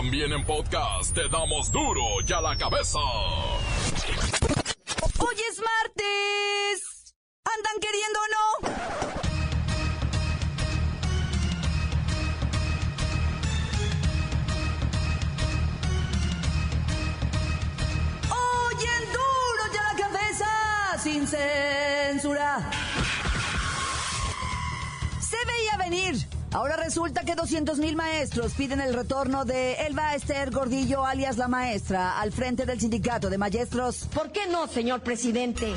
También en podcast te damos duro y a la cabeza. Hoy es martes. ¿Andan queriendo o no? Ahora resulta que 200.000 maestros piden el retorno de Elba Esther Gordillo, alias la maestra, al frente del sindicato de maestros. ¿Por qué no, señor presidente?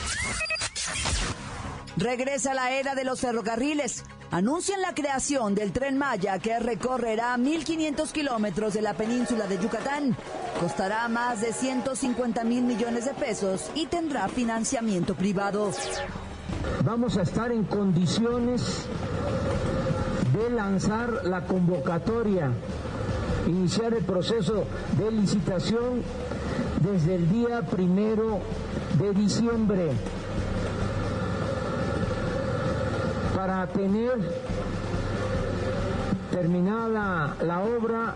Regresa la era de los ferrocarriles. Anuncian la creación del tren Maya que recorrerá 1.500 kilómetros de la península de Yucatán. Costará más de 150 mil millones de pesos y tendrá financiamiento privado. Vamos a estar en condiciones de lanzar la convocatoria, iniciar el proceso de licitación desde el día primero de diciembre para tener terminada la, obra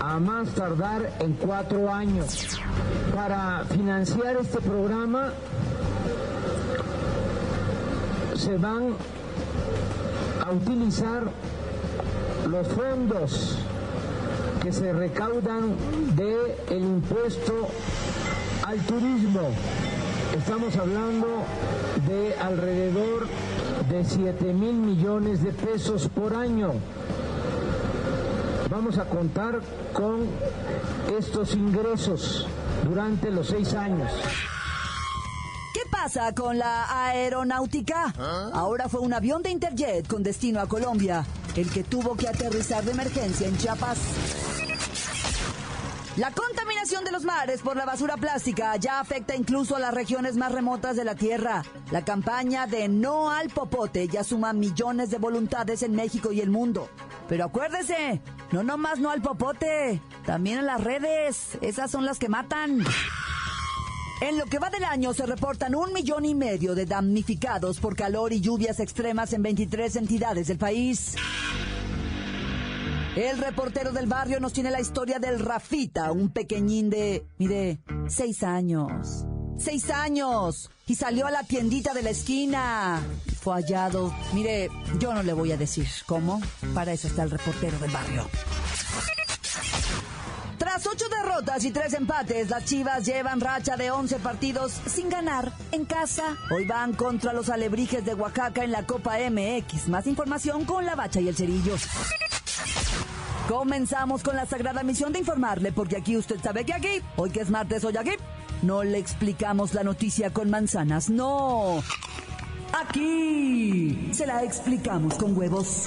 a más tardar en cuatro años. Para financiar este programa se van a utilizar los fondos que se recaudan del el impuesto al turismo. Estamos hablando de alrededor de 7 mil millones de pesos por año. Vamos a contar con estos ingresos durante los seis años. ¿Qué pasa con la aeronáutica? Ahora fue un avión de Interjet con destino a Colombia, el que tuvo que aterrizar de emergencia en Chiapas. La contaminación de los mares por la basura plástica ya afecta incluso a las regiones más remotas de la Tierra. La campaña de No al Popote ya suma millones de voluntades en México y el mundo. Pero acuérdese, no nomás no al popote, también en las redes, esas son las que matan. En lo que va del año se reportan un millón y medio de damnificados por calor y lluvias extremas en 23 entidades del país. El reportero del barrio nos tiene la historia del Rafita, un pequeñín de, mire, seis años. Seis años. Y salió a la tiendita de la esquina. Fue hallado. Mire, yo no le voy a decir cómo. Para eso está el reportero del barrio. Derrotas y tres empates, las Chivas llevan racha de 11 partidos sin ganar en casa. Hoy van contra los alebrijes de Oaxaca en la Copa MX. Más información con la bacha y el cerillo. Comenzamos con la sagrada misión de informarle, porque aquí usted sabe que aquí, hoy que es martes, hoy aquí, no le explicamos la noticia con manzanas, no. Aquí se la explicamos con huevos.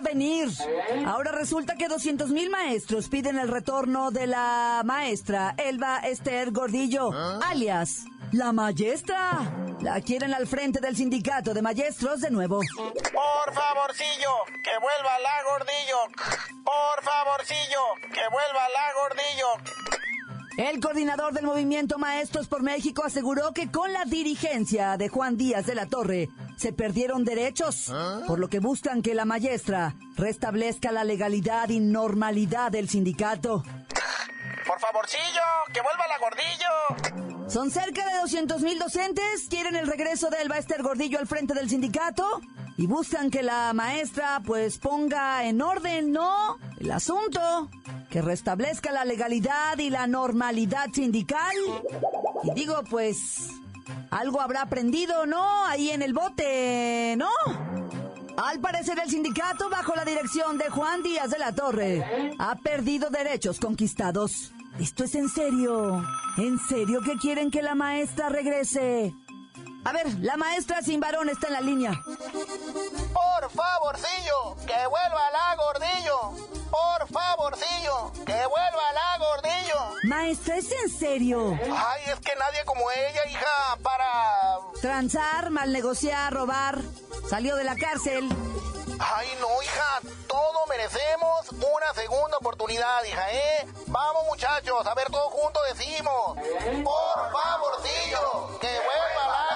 Veía venir. Ahora resulta que 200 mil maestros piden el retorno de la maestra Elba Esther Gordillo, alias la maestra. La quieren al frente del sindicato de maestros de nuevo. Por favorcillo, que vuelva la gordillo. Por favorcillo, que vuelva la gordillo. El coordinador del movimiento Maestros por México aseguró que con la dirigencia de Juan Díaz de la Torre se perdieron derechos, por lo que buscan que la maestra restablezca la legalidad y normalidad del sindicato. Por favorcillo, que vuelva la gordillo. Son cerca de 200 mil docentes, quieren el regreso de Elba Esther Gordillo al frente del sindicato y buscan que la maestra pues ponga en orden, ¿no? El asunto, que restablezca la legalidad y la normalidad sindical. Y digo pues, algo habrá aprendido, ¿no? Ahí en el bote, ¿no? Al parecer el sindicato bajo la dirección de Juan Díaz de la Torre ha perdido derechos conquistados. Esto es en serio. ¿En serio que quieren que la maestra regrese? A ver, la maestra sin varón está en la línea. Por favorcillo, que vuelva la gordillo. Por ¡Que vuelva la gordillo! Maestra, ¿es en serio? Ay, es que nadie como ella, hija, para... Transar, mal negociar, robar. Salió de la cárcel. Ay, no, hija, todos merecemos una segunda oportunidad, hija, ¿eh? Vamos, muchachos, a ver, todos juntos decimos. Por favorcillo, que vuelva la gordillo.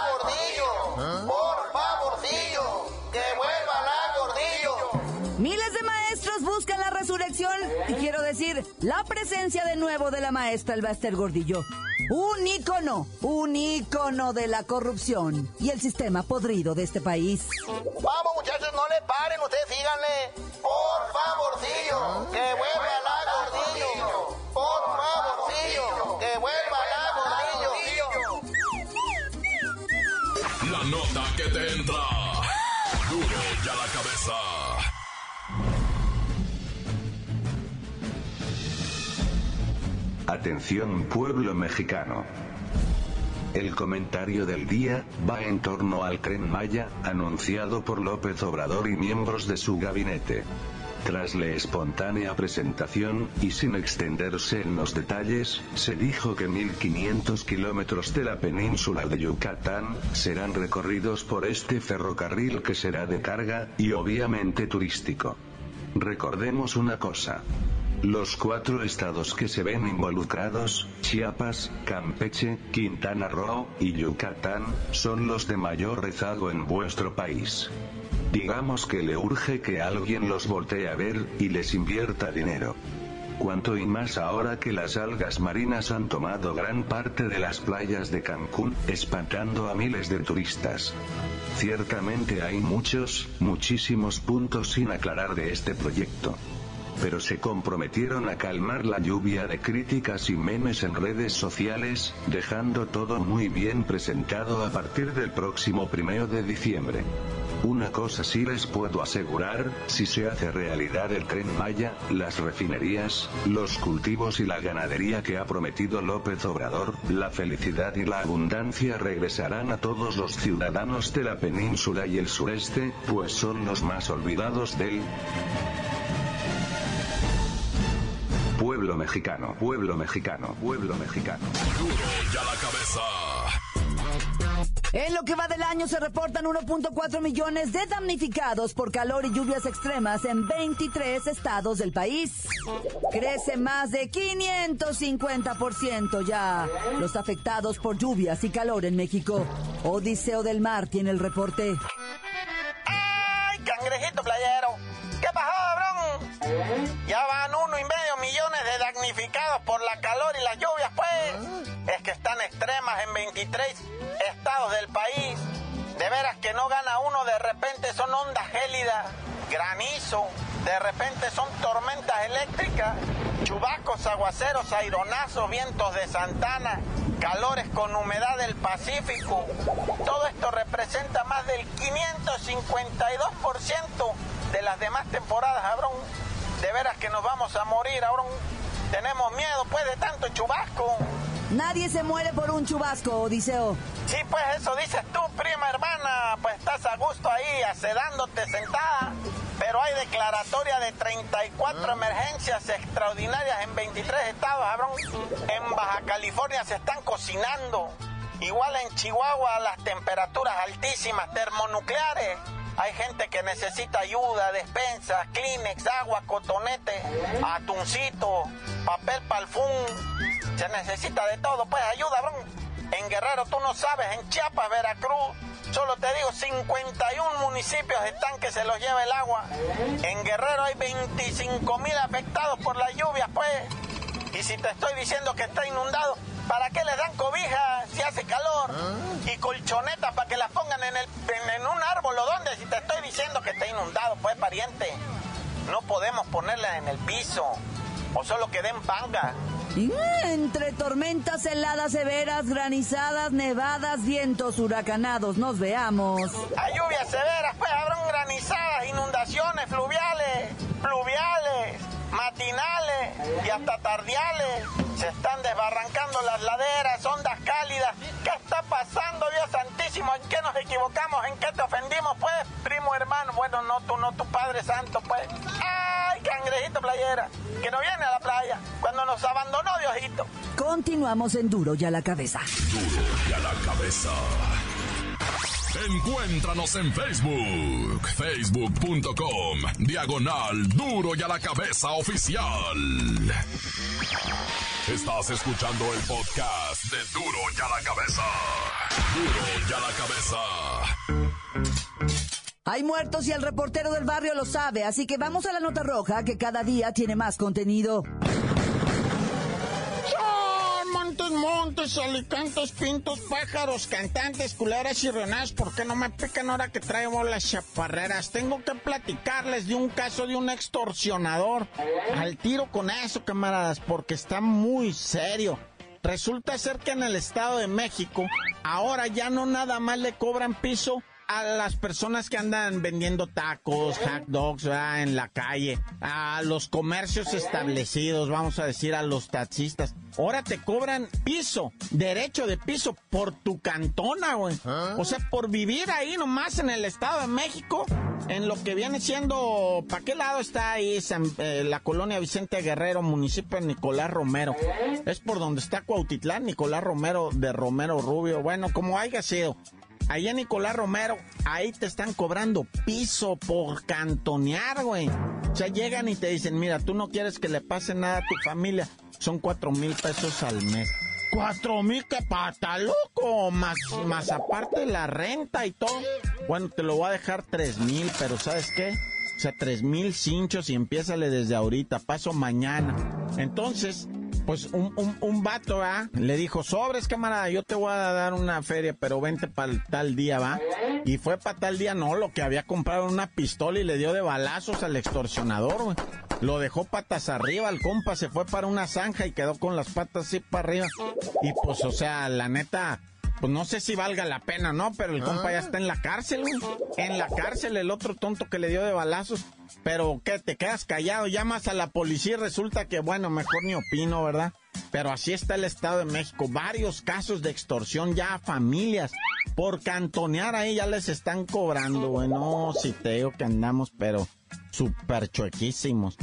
Por favorcillo, que vuelva la gordillo. Miles de maestros buscan la resurrección y quiero decir, la presencia de nuevo de la maestra Elbaster Gordillo. Un ícono, un ícono de la corrupción y el sistema podrido de este país. Vamos, muchachos, no le paren, ustedes síganle. Por favorcillo, que vuelva la gordillo. Por favorcillo, que vuelva Atención pueblo mexicano. El comentario del día va en torno al tren Maya, anunciado por López Obrador y miembros de su gabinete. Tras la espontánea presentación, y sin extenderse en los detalles, se dijo que 1.500 kilómetros de la península de Yucatán serán recorridos por este ferrocarril que será de carga, y obviamente turístico. Recordemos una cosa. Los cuatro estados que se ven involucrados, Chiapas, Campeche, Quintana Roo y Yucatán, son los de mayor rezago en vuestro país. Digamos que le urge que alguien los voltee a ver y les invierta dinero. Cuanto y más ahora que las algas marinas han tomado gran parte de las playas de Cancún, espantando a miles de turistas. Ciertamente hay muchos, muchísimos puntos sin aclarar de este proyecto pero se comprometieron a calmar la lluvia de críticas y memes en redes sociales, dejando todo muy bien presentado a partir del próximo primero de diciembre. Una cosa sí les puedo asegurar, si se hace realidad el tren Maya, las refinerías, los cultivos y la ganadería que ha prometido López Obrador, la felicidad y la abundancia regresarán a todos los ciudadanos de la península y el sureste, pues son los más olvidados del pueblo mexicano, pueblo mexicano, pueblo mexicano. Ya la cabeza. En lo que va del año se reportan 1.4 millones de damnificados por calor y lluvias extremas en 23 estados del país. Crece más de 550% ya los afectados por lluvias y calor en México. Odiseo del Mar tiene el reporte. ¡Ay, cangrejito playero! ¿Qué pasó, bron? Ya 23 estados del país. De veras que no gana uno, de repente son ondas gélidas, granizo, de repente son tormentas eléctricas, chubascos, aguaceros, aironazos, vientos de Santana, calores con humedad del Pacífico. Todo esto representa más del 552% de las demás temporadas, Abrón. De veras que nos vamos a morir, Abrón. Tenemos miedo, pues, de tanto chubasco. Nadie se muere por un chubasco, Odiseo. Sí, pues eso dices tú, prima hermana, pues estás a gusto ahí, acedándote sentada. Pero hay declaratoria de 34 emergencias extraordinarias en 23 estados, cabrón. En Baja California se están cocinando. Igual en Chihuahua las temperaturas altísimas, termonucleares. Hay gente que necesita ayuda, despensas, Kleenex, agua, cotonete, atuncito, papel palfún. Se necesita de todo, pues ayuda, bro. En Guerrero tú no sabes, en Chiapas, Veracruz, solo te digo, 51 municipios están que se los lleva el agua. En Guerrero hay 25 mil afectados por las lluvias, pues. Y si te estoy diciendo que está inundado, ¿para qué les dan cobijas si hace calor? Y colchonetas para que las pongan en, el, en, en un árbol o donde, si te estoy diciendo que está inundado, pues pariente. No podemos ponerlas en el piso, o solo que den panga. Entre tormentas heladas severas, granizadas, nevadas, vientos huracanados, nos veamos. Hay lluvias severas, pues habrán granizadas, inundaciones fluviales, pluviales, matinales y hasta tardiales. Se están desbarrancando las laderas, ondas cálidas. ¿Qué está pasando, Dios Santísimo? ¿En qué nos equivocamos? ¿En qué te ofendimos, pues, primo hermano? Bueno, no tú, no tu Padre Santo, pues. ¡Ay, cangrejito playera! Que no viene a la playa. cuando nos abandonó Diosito. Continuamos en Duro y a la cabeza. Duro y a la cabeza. Encuéntranos en Facebook, facebook.com, diagonal Duro y a la cabeza oficial. Estás escuchando el podcast de Duro y a la cabeza. Duro y a la cabeza. Hay muertos y el reportero del barrio lo sabe, así que vamos a la nota roja que cada día tiene más contenido. Montes, alicantes, pintos, pájaros, cantantes, culeras y renas, ¿por qué no me pican ahora que traigo las chaparreras? Tengo que platicarles de un caso de un extorsionador. Al tiro con eso, camaradas, porque está muy serio. Resulta ser que en el Estado de México ahora ya no nada más le cobran piso a las personas que andan vendiendo tacos, hot dogs en la calle, a los comercios establecidos, vamos a decir a los taxistas. Ahora te cobran piso, derecho de piso por tu cantona, güey. O sea, por vivir ahí nomás en el Estado de México, en lo que viene siendo, ¿para qué lado está ahí eh, la colonia Vicente Guerrero, municipio de Nicolás Romero? Es por donde está Cuautitlán, Nicolás Romero de Romero Rubio. Bueno, como haya sido. Ahí en Nicolás Romero, ahí te están cobrando piso por cantonear, güey. O sea, llegan y te dicen, mira, tú no quieres que le pase nada a tu familia. Son cuatro mil pesos al mes. Cuatro mil, que pata, loco. Más, más aparte la renta y todo. Bueno, te lo voy a dejar tres mil, pero ¿sabes qué? O sea, tres mil cinchos y empiézale desde ahorita. Paso mañana. Entonces, pues un, un, un vato, ¿va? Le dijo, sobres, camarada, yo te voy a dar una feria, pero vente para tal día, ¿va? Y fue para tal día, no, lo que había comprado una pistola y le dio de balazos al extorsionador, güey. Lo dejó patas arriba, el compa se fue para una zanja y quedó con las patas así para arriba. Y pues, o sea, la neta, pues no sé si valga la pena, ¿no? Pero el compa ya está en la cárcel, güey. En la cárcel el otro tonto que le dio de balazos. Pero ¿qué? Te quedas callado, llamas a la policía y resulta que, bueno, mejor ni opino, ¿verdad? Pero así está el Estado de México. Varios casos de extorsión ya a familias. Por cantonear ahí ya les están cobrando, bueno, si te digo que andamos, pero súper chuequísimos.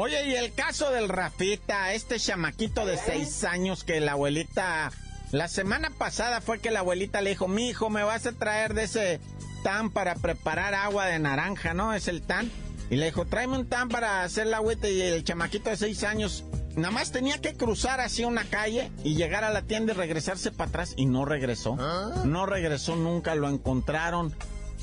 Oye, y el caso del Rafita, este chamaquito de seis años que la abuelita... La semana pasada fue que la abuelita le dijo, mi hijo, me vas a traer de ese tan para preparar agua de naranja, ¿no? Es el tan. Y le dijo, tráeme un tan para hacer la agüita y el chamaquito de seis años nada más tenía que cruzar así una calle y llegar a la tienda y regresarse para atrás y no regresó. No regresó nunca, lo encontraron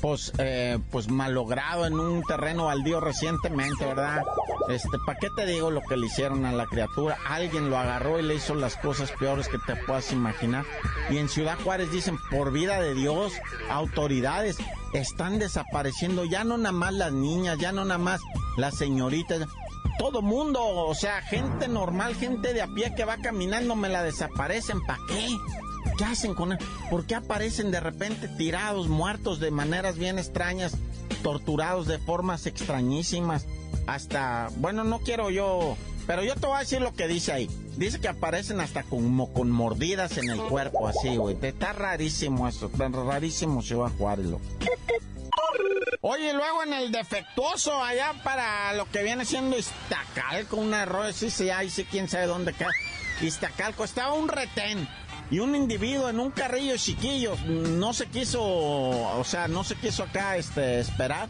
pues, eh, pues malogrado en un terreno baldío recientemente, ¿verdad? Este, ¿para qué te digo lo que le hicieron a la criatura? Alguien lo agarró y le hizo las cosas peores que te puedas imaginar. Y en Ciudad Juárez dicen, por vida de Dios, autoridades están desapareciendo, ya no nada más las niñas, ya no nada más las señoritas, todo mundo, o sea, gente normal, gente de a pie que va caminando, me la desaparecen, ¿para qué? ¿Qué hacen con él? ¿Por qué aparecen de repente tirados, muertos de maneras bien extrañas, torturados de formas extrañísimas? Hasta, bueno, no quiero yo, pero yo te voy a decir lo que dice ahí. Dice que aparecen hasta como con mordidas en el cuerpo, así, güey. Está rarísimo eso, rarísimo se va a jugar, Oye, luego en el defectuoso, allá para lo que viene siendo Iztacalco, un error, sí, sí, ahí sí, quién sabe dónde queda. Iztacalco, estaba un retén y un individuo en un carrillo chiquillo no se quiso, o sea, no se quiso acá este, esperar,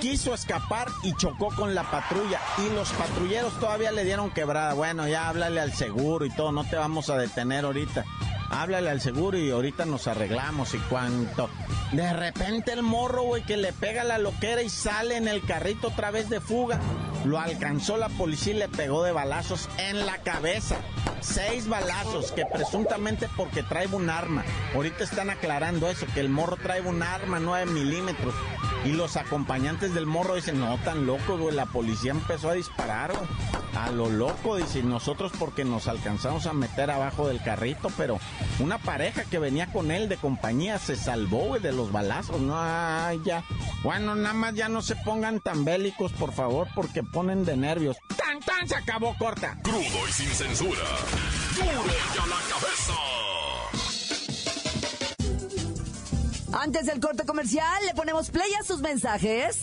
quiso escapar y chocó con la patrulla y los patrulleros todavía le dieron quebrada. Bueno, ya háblale al seguro y todo, no te vamos a detener ahorita. Háblale al seguro y ahorita nos arreglamos y cuánto. De repente el morro, güey, que le pega la loquera y sale en el carrito otra vez de fuga. Lo alcanzó la policía y le pegó de balazos en la cabeza. Seis balazos, que presuntamente porque trae un arma. Ahorita están aclarando eso, que el morro trae un arma 9 milímetros. Y los acompañantes del morro dicen, no, tan loco, güey. La policía empezó a disparar, güey. A lo loco, dice, nosotros porque nos alcanzamos a meter abajo del carrito, pero una pareja que venía con él de compañía se salvó, güey, de los balazos. No, ay, ya. Bueno, nada más ya no se pongan tan bélicos, por favor, porque ponen de nervios. ¡Tan, tan! Se acabó corta. Crudo y sin censura. ¡Duro ya la cabeza! Antes del corte comercial, le ponemos play a sus mensajes.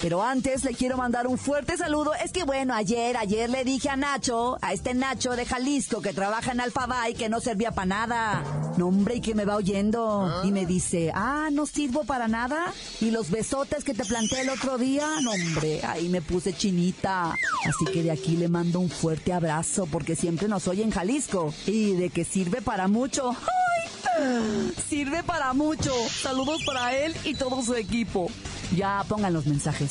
Pero antes le quiero mandar un fuerte saludo. Es que bueno, ayer, ayer le dije a Nacho, a este Nacho de Jalisco que trabaja en Alfabay, que no servía para nada. No, hombre, y que me va oyendo. Y me dice, ah, no sirvo para nada. Y los besotes que te planté el otro día, no, hombre, ahí me puse chinita. Así que de aquí le mando un fuerte abrazo porque siempre nos oye en Jalisco. Y de que sirve para mucho. ¡Ay! Sirve para mucho. Saludos para él y todo su equipo. Ya pongan los mensajes.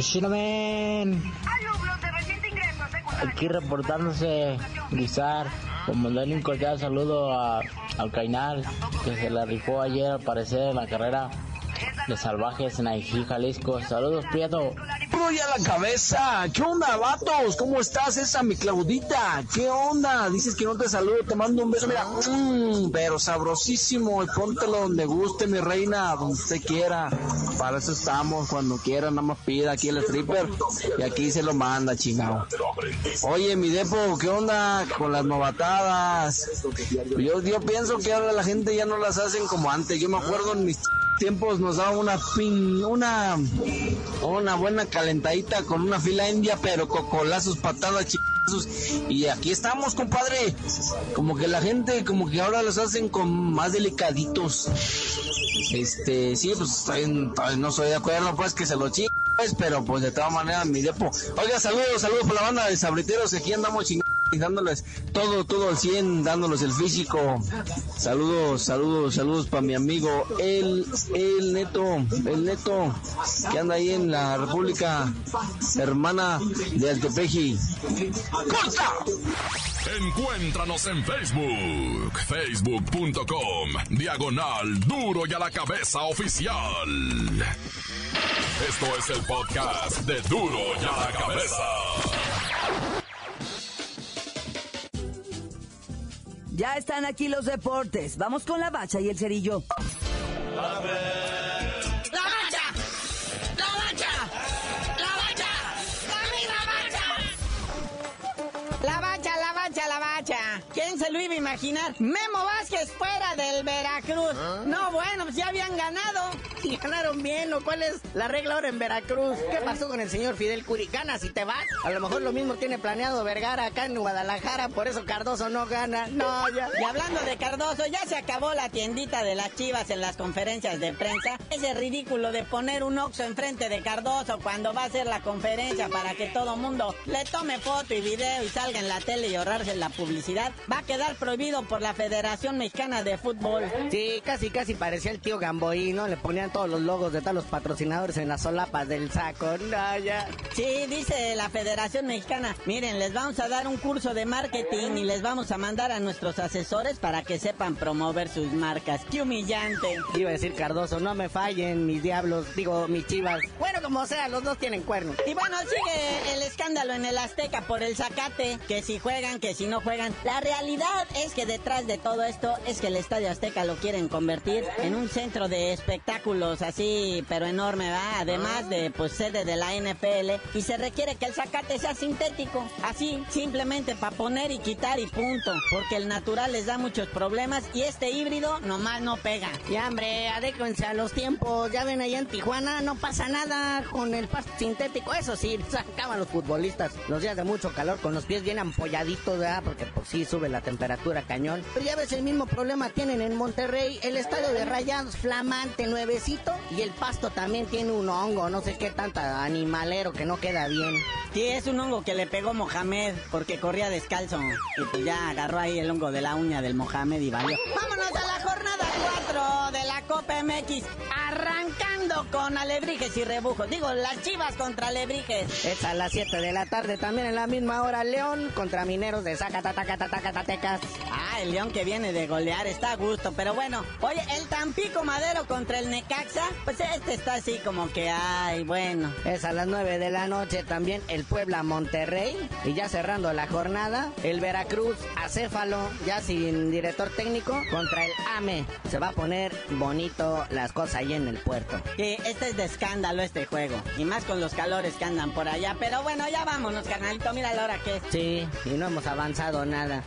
Shinomen, aquí reportándose Guizar, por mandarle un cordial saludo a, al Cainal, que se la rifó ayer al parecer en la carrera de salvajes en Aijí, Jalisco. Saludos, Prieto. Voy a la cabeza. ¿Qué onda, vatos? ¿Cómo estás, esa mi Claudita? ¿Qué onda? Dices que no te saludo, te mando un beso. Mira, mmm, pero sabrosísimo. Y póntelo donde guste, mi reina, donde usted quiera. Para eso estamos, cuando quiera, nada más pida aquí el stripper. Y aquí se lo manda, chingado. Oye, mi depo, ¿qué onda con las novatadas? Yo, yo pienso que ahora la gente ya no las hacen como antes. Yo me acuerdo en mis tiempos nos daba una pin, una, una buena calentadita con una fila india, pero cocolazos, patadas, chingazos. Y aquí estamos, compadre. Como que la gente, como que ahora los hacen con más delicaditos. Este, sí, pues estoy- no soy de acuerdo, pues que se lo pues, pero pues de todas maneras, mi depo. Oiga, saludos, saludos por la banda de sabriteros, que aquí andamos chingando dándoles todo, todo al 100, dándoles el físico. Saludos, saludos, saludos para mi amigo, el, el neto, el neto, que anda ahí en la República Hermana de Altepeji. ¡Corta! Encuéntranos en Facebook, facebook.com, diagonal duro y a la cabeza oficial. Esto es el podcast de duro y a la cabeza. Ya están aquí los deportes. Vamos con la bacha y el cerillo. ¡La ¿Quién se lo imaginar? Memo Vázquez fuera del Veracruz. No, bueno, pues ya habían ganado. Y ganaron bien, ¿o cuál es la regla ahora en Veracruz? ¿Qué pasó con el señor Fidel Curi? ¿Ganas y te vas? A lo mejor lo mismo tiene planeado Vergara acá en Guadalajara, por eso Cardoso no gana. No, ya. Y hablando de Cardoso, ya se acabó la tiendita de las chivas en las conferencias de prensa. Ese ridículo de poner un oxo enfrente de Cardoso cuando va a hacer la conferencia para que todo mundo le tome foto y video y salga en la tele y ahorrarse la publicidad, va a quedar prohibido por la Federación Mexicana de Fútbol. Sí, casi casi parecía el tío Gamboí, ¿no? Le ponían todos los logos de todos los patrocinadores en las solapas del saco. No, ya. Sí, dice la Federación Mexicana, miren, les vamos a dar un curso de marketing y les vamos a mandar a nuestros asesores para que sepan promover sus marcas. ¡Qué humillante! Iba a decir Cardoso, no me fallen, mis diablos, digo, mis chivas. Bueno, como sea, los dos tienen cuernos. Y bueno, sigue el escándalo en el Azteca por el Zacate, que si juegan, que si no juegan. La realidad es que detrás de todo esto es que el Estadio Azteca lo quieren convertir en un centro de espectáculos así, pero enorme, ¿va? Además de, pues, sede de la NFL. Y se requiere que el Zacate sea sintético, así, simplemente para poner y quitar y punto. Porque el natural les da muchos problemas y este híbrido nomás no pega. Ya, hombre, adéquense a los tiempos. Ya ven allá en Tijuana, no pasa nada con el pasto sintético. Eso sí, sacaban los futbolistas los días de mucho calor con los pies bien ampolladitos, ¿verdad? Porque pues sí sube la temperatura cañón. Pero ya ves, el mismo problema tienen en Monterrey. El estadio de Rayados, flamante, nuevecito. Y el pasto también tiene un hongo, no sé qué tanta animalero que no queda bien. Sí, es un hongo que le pegó Mohamed porque corría descalzo. Y pues ya agarró ahí el hongo de la uña del Mohamed y valió. Vámonos a la jornada 4 de la Copa MX. Arrancando con alebrijes y rebujos. Digo, las chivas contra alebrijes. Es a las 7 de la tarde, también en la misma hora, León contra Mineros de Zacatacatacatecas. Ah, el León que viene de golear está a gusto, pero bueno. Oye, el Tampico Madero contra el Necaxa, pues este está así como que, ay, bueno. Es a las 9 de la noche también el Puebla Monterrey. Y ya cerrando la jornada, el Veracruz Acéfalo, ya sin director técnico, contra el AME. Se va a poner bonito las cosas ahí en el puerto. Que este es de escándalo este juego. Y más con los calores que andan por allá. Pero bueno, ya vámonos, carnalito. Mira la hora que es. Sí, y no hemos avanzado nada.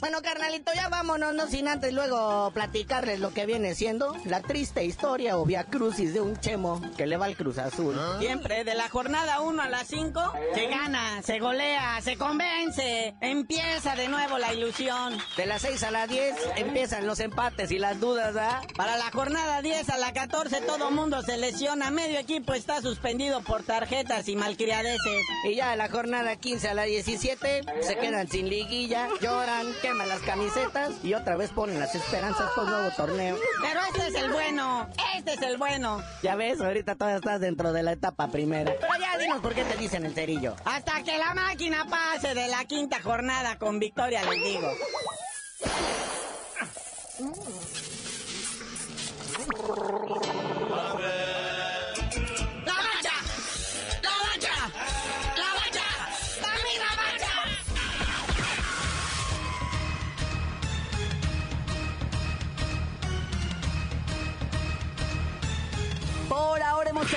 Bueno, carnalito, ya vámonos, no sin antes luego platicarles lo que viene siendo la triste historia o via crucis de un chemo que le va al Cruz Azul. Siempre de la jornada 1 a las 5 se gana, se golea, se convence, empieza de nuevo la ilusión. De las 6 a las 10 empiezan los empates y las dudas, ¿ah? Para la jornada 10 a la 14 todo mundo se lesiona, medio equipo está suspendido por tarjetas y malcriadeces. Y ya de la jornada 15 a la 17 se quedan sin liguilla, lloran, queman las camisetas y otra vez ponen las esperanzas por nuevo torneo. Pero este es el bueno, este es el bueno. Ya ves, ahorita todavía estás dentro de la etapa primera. Pero ya dinos por qué te dicen el cerillo. Hasta que la máquina pase de la quinta jornada con victoria, les digo.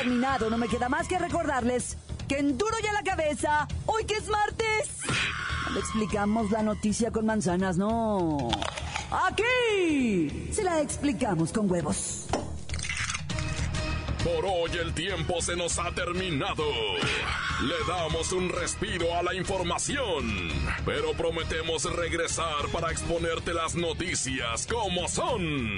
Terminado. No me queda más que recordarles que en duro ya la cabeza, hoy que es martes. Le explicamos la noticia con manzanas, no. Aquí se la explicamos con huevos. Por hoy el tiempo se nos ha terminado. Le damos un respiro a la información, pero prometemos regresar para exponerte las noticias como son.